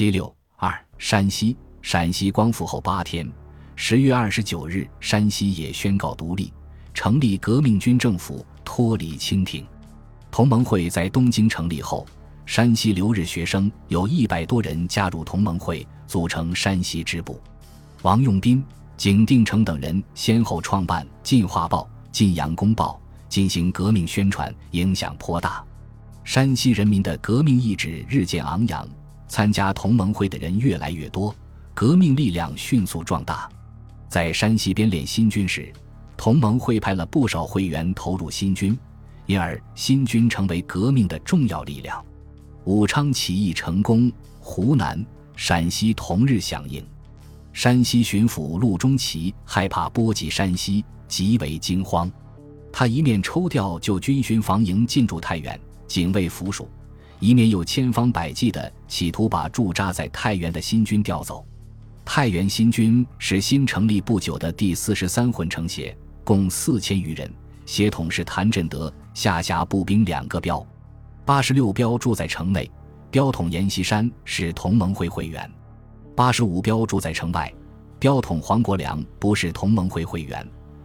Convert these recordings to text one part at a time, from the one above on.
七六二，山西陕西光复后八天，十月二十九日，山西也宣告独立，成立革命军政府，脱离清廷。同盟会在东京成立后，山西留日学生有一百多人加入同盟会，组成山西支部。王用斌、景定成等人先后创办《晋华报》《晋阳公报》，进行革命宣传，影响颇大。山西人民的革命意志日渐昂扬。参加同盟会的人越来越多，革命力量迅速壮大。在山西编练新军时，同盟会派了不少会员投入新军，因而新军成为革命的重要力量。武昌起义成功，湖南、陕西同日响应。山西巡抚陆中奇害怕波及山西，极为惊慌。他一面抽调旧军巡防营进驻太原，警卫府署。一面又千方百计地企图把驻扎在太原的新军调走。太原新军是新成立不久的第四十三混成协，共四千余人，协统是谭振德，下辖步兵两个标。八十六标住在城内，标统阎锡山是同盟会会员；八十五标住在城外，标统黄国梁不是同盟会会员，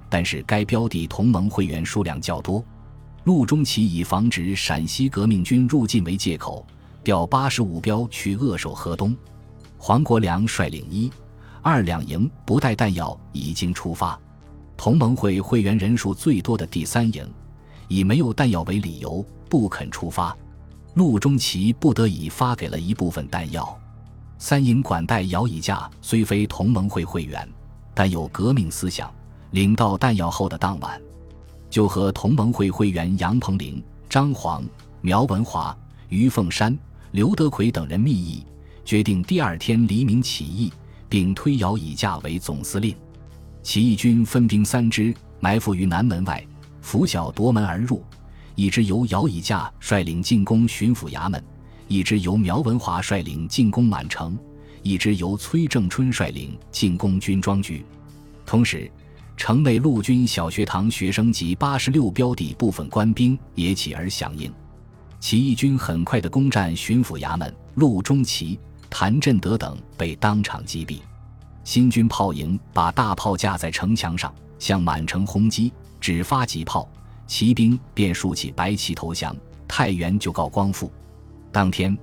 但是该标的同盟会员数量较多。陆中奇以防止陕西革命军入晋为借口，调八十五标去扼守河东。黄国梁率领一、二两营不带弹药已经出发。同盟会会员人数最多的第三营，以没有弹药为理由不肯出发。陆中奇不得已发给了一部分弹药。三营管带姚以价虽非同盟会会员，但有革命思想。领到弹药后的当晚。就和同盟会会员杨鹏龄、张煌、苗文华、于凤山、刘德奎等人密议，决定第二天黎明起义，并推姚以价为总司令。起义军分兵三支，埋伏于南门外，拂晓夺门而入。一支由姚以价率领进攻巡抚衙门，一支由苗文华率领进攻满城，一支由崔正春率领进攻军装局。同时。城内陆军小学堂学生及八十六标的部分官兵也起而响应，起义军很快的攻占巡抚衙门，陆中奇、谭振德等被当场击毙。新军炮营把大炮架在城墙上，向满城轰击，只发几炮，骑兵便竖起白旗投降，太原就告光复。当天，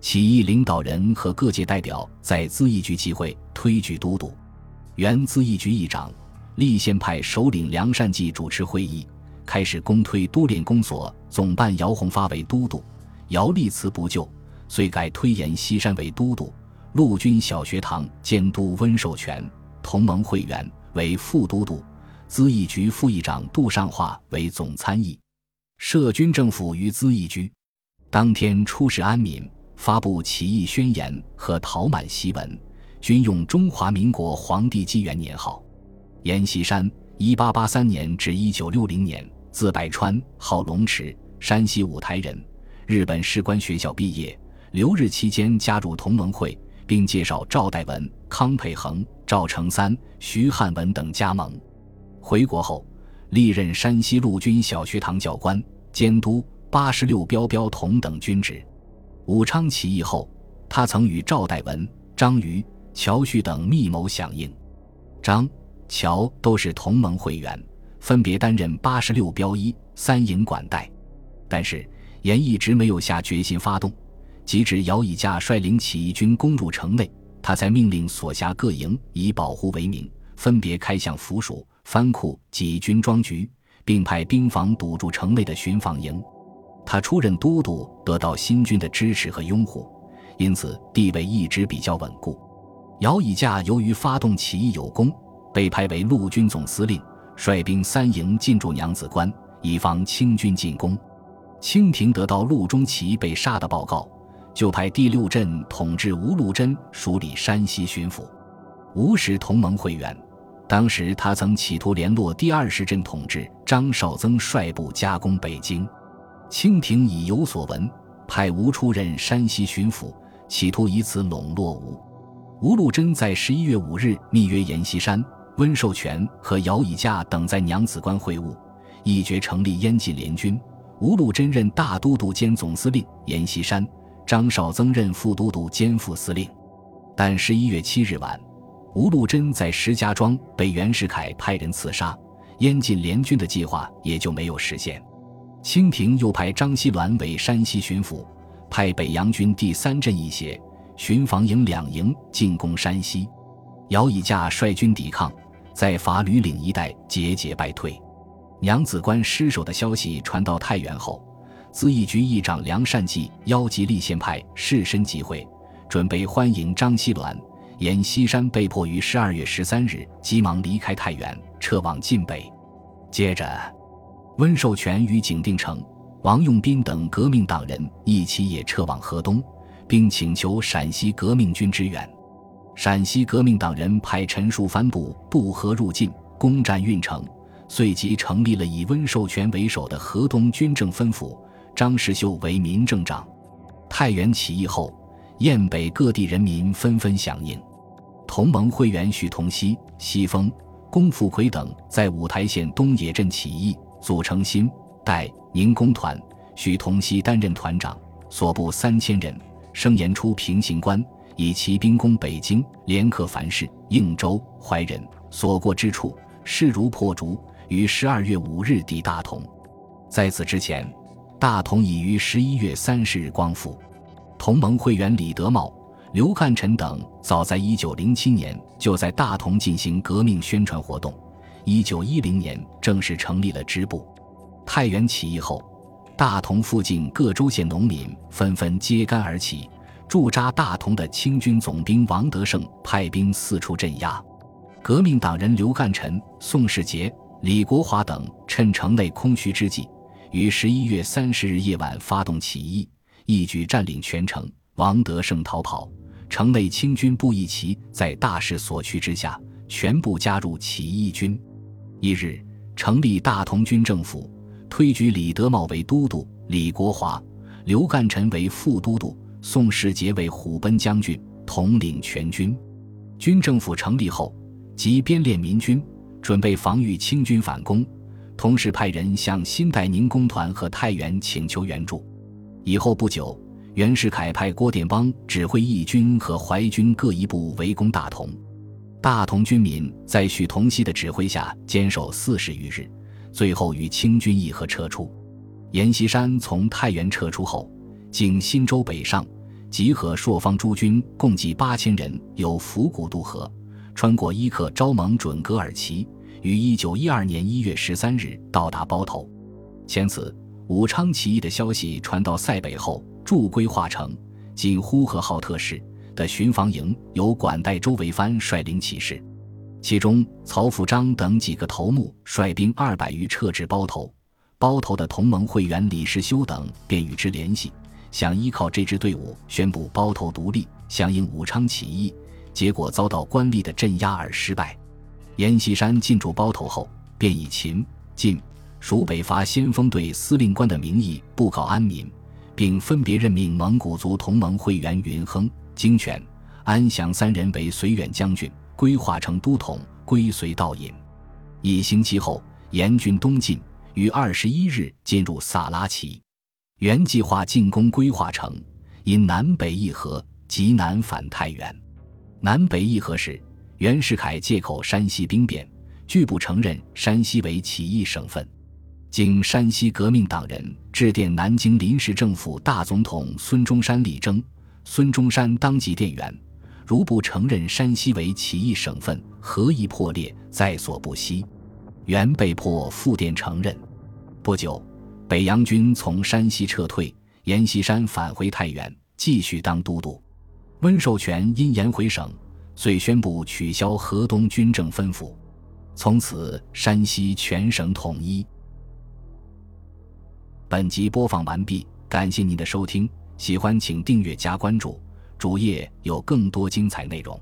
起义领导人和各界代表在咨议局集会，推举都督，原咨议局议长。立宪派首领梁善济主持会议，开始公推都练公所总办姚宏发为都督，姚立辞不就，遂改推延西山为都督，陆军小学堂监督温寿全，同盟会员为副都督，咨议局副议长杜尚化为总参议，设军政府于咨议局。当天出使安民，发布起义宣言和讨满檄文，均用中华民国皇帝纪元年号。阎锡山，一八八三年至一九六零年，字百川，号龙池，山西五台人，日本士官学校毕业。留日期间加入同盟会，并介绍赵代文、康佩恒、赵成三、徐汉文等加盟。回国后，历任山西陆军小学堂教官、监督八十六标标统等军职。武昌起义后，他曾与赵代文、张瑜、乔旭等密谋响应。张。乔都是同盟会员，分别担任八十六标一、三营管带，但是严一直没有下决心发动。即至姚以价率领起义军攻入城内，他才命令所辖各营以保护为名，分别开向府署、藩库及军装局，并派兵防堵住城内的巡防营。他出任都督，得到新军的支持和拥护，因此地位一直比较稳固。姚以价由于发动起义有功。被派为陆军总司令，率兵三营进驻娘子关，以防清军进攻。清廷得到陆中奇被杀的报告，就派第六镇统制吴禄贞署理山西巡抚。吴是同盟会员，当时他曾企图联络第二十镇统治张绍曾率部加攻北京。清廷已有所闻，派吴出任山西巡抚，企图以此笼络吴。吴禄贞在十一月五日密约阎锡山。温寿全和姚以价等在娘子关会晤，议决成立燕晋联军。吴禄贞任大都督兼总司令，阎锡山、张绍曾任副都督兼副司令。但十一月七日晚，吴禄贞在石家庄被袁世凯派人刺杀，燕晋联军的计划也就没有实现。清廷又派张锡銮为山西巡抚，派北洋军第三镇一协、巡防营两营进攻山西。姚以驾率军抵抗，在法吕岭一带节节败退。娘子关失守的消息传到太原后，咨议局议长梁善济邀集立宪派士绅集会，准备欢迎张锡銮。阎锡山被迫于十二月十三日急忙离开太原，撤往晋北。接着，温寿全与景定城、王用斌等革命党人一起也撤往河东，并请求陕西革命军支援。陕西革命党人派陈树藩部渡河入晋，攻占运城。随即成立了以温寿全为首的河东军政分府，张世秀为民政长。太原起义后，燕北各地人民纷纷响应。同盟会员许同熙、西风、龚富奎等在五台县东野镇起义，组成新代宁工团，许同熙担任团长，所部三千人，声言出平型关，以骑兵攻北京，连克樊氏、应州、怀仁，所过之处，势如破竹。于十二月五日抵大同，在此之前，大同已于十一月三十日光复。同盟会员李德茂、刘干臣等早在一九零七年就在大同进行革命宣传活动，一九一零年正式成立了支部。太原起义后，大同附近各州县农民纷纷揭竿而起，驻扎大同的清军总兵王德胜派兵四处镇压。革命党人刘干臣、宋世杰。李国华等趁城内空虚之际，于十一月三十日夜晚发动起义，一举占领全城。王德胜逃跑，城内清军布义旗在大势所趋之下，全部加入起义军。一日，成立大同军政府，推举李德茂为都督，李国华、刘干臣为副都督，宋世杰为虎贲将军，统领全军。军政府成立后，即编练民军。准备防御清军反攻，同时派人向新代宁工团和太原请求援助。以后不久，袁世凯派郭典邦指挥义军和淮军各一部围攻大同。大同军民在许同熙的指挥下坚守四十余日，最后与清军议和撤出。阎锡山从太原撤出后，经新州北上，集合朔方诸军共计八千人，由府谷渡河。穿过伊克昭盟准格尔旗，于一九一二年一月十三日到达包头。前此武昌起义的消息传到塞北后，驻归化城（今呼和浩特市）的巡防营由管带周维藩率领起事，其中曹福章等几个头目率兵二百余撤至包头。包头的同盟会员李世修等便与之联系，想依靠这支队伍宣布包头独立，响应武昌起义。结果遭到官吏的镇压而失败。阎锡山进驻包头后，便以秦、晋、蜀北伐先锋队司令官的名义布告安民，并分别任命蒙古族同盟会员云亨、精权、安祥三人为绥远将军，规划成都统，归绥道尹。一星期后，严军东进，于二十一日进入萨拉齐。原计划进攻归化城，因南北议和，极难返太原。南北议和时，袁世凯借口山西兵变，拒不承认山西为起义省份。经山西革命党人致电南京临时政府大总统孙中山力争，孙中山当即电援：如不承认山西为起义省份，何以破裂在所不惜。袁被迫复电承认。不久，北洋军从山西撤退，阎锡山返回太原，继续当都督。温寿全因言回省，遂宣布取消河东军政分府，从此山西全省统一。本集播放完毕，感谢您的收听，喜欢请订阅加关注，主页有更多精彩内容。